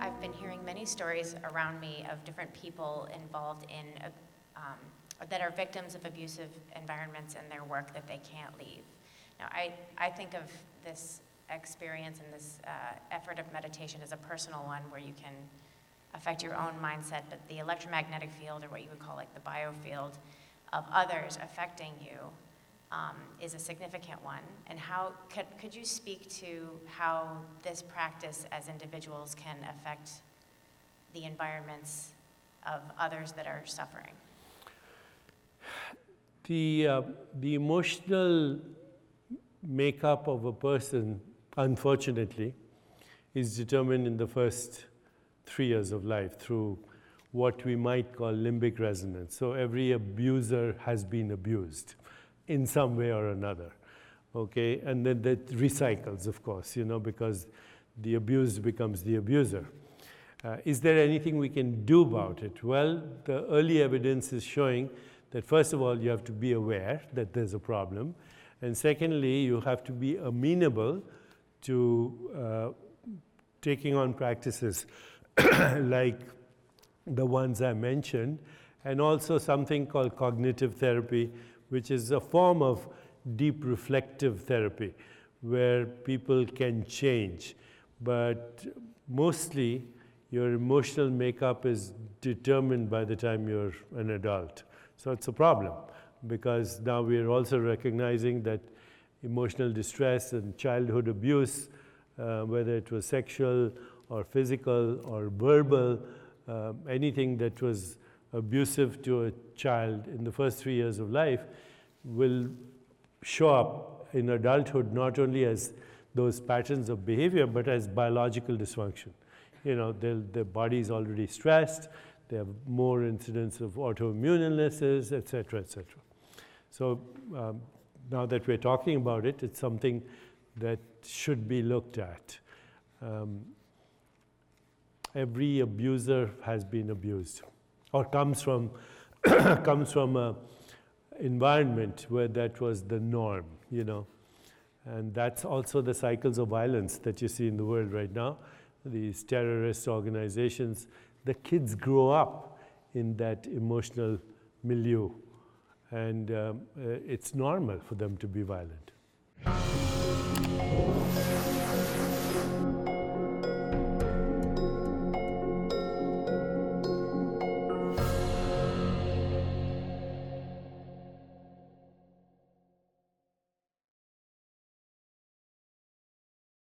I've been hearing many stories around me of different people involved in, um, that are victims of abusive environments in their work that they can't leave. Now, I, I think of this experience and this uh, effort of meditation as a personal one where you can affect your own mindset, but the electromagnetic field, or what you would call like the biofield of others affecting you, um, is a significant one. And how could, could you speak to how this practice as individuals can affect the environments of others that are suffering? The, uh, the emotional makeup of a person, unfortunately, is determined in the first three years of life through what we might call limbic resonance. So every abuser has been abused in some way or another. Okay, and then that recycles, of course, you know, because the abused becomes the abuser. Uh, is there anything we can do about it? Well, the early evidence is showing that first of all, you have to be aware that there's a problem, and secondly, you have to be amenable to uh, taking on practices like the ones I mentioned, and also something called cognitive therapy, which is a form of deep reflective therapy where people can change. But mostly, your emotional makeup is determined by the time you're an adult. So it's a problem because now we are also recognizing that emotional distress and childhood abuse, uh, whether it was sexual or physical or verbal, uh, anything that was abusive to a child in the first three years of life will show up in adulthood not only as those patterns of behavior but as biological dysfunction. You know, their body is already stressed, they have more incidence of autoimmune illnesses, etc., etc. So um, now that we're talking about it, it's something that should be looked at. Um, every abuser has been abused or comes from, comes from an environment where that was the norm, you know. And that's also the cycles of violence that you see in the world right now. These terrorist organizations, the kids grow up in that emotional milieu. And um, uh, it's normal for them to be violent.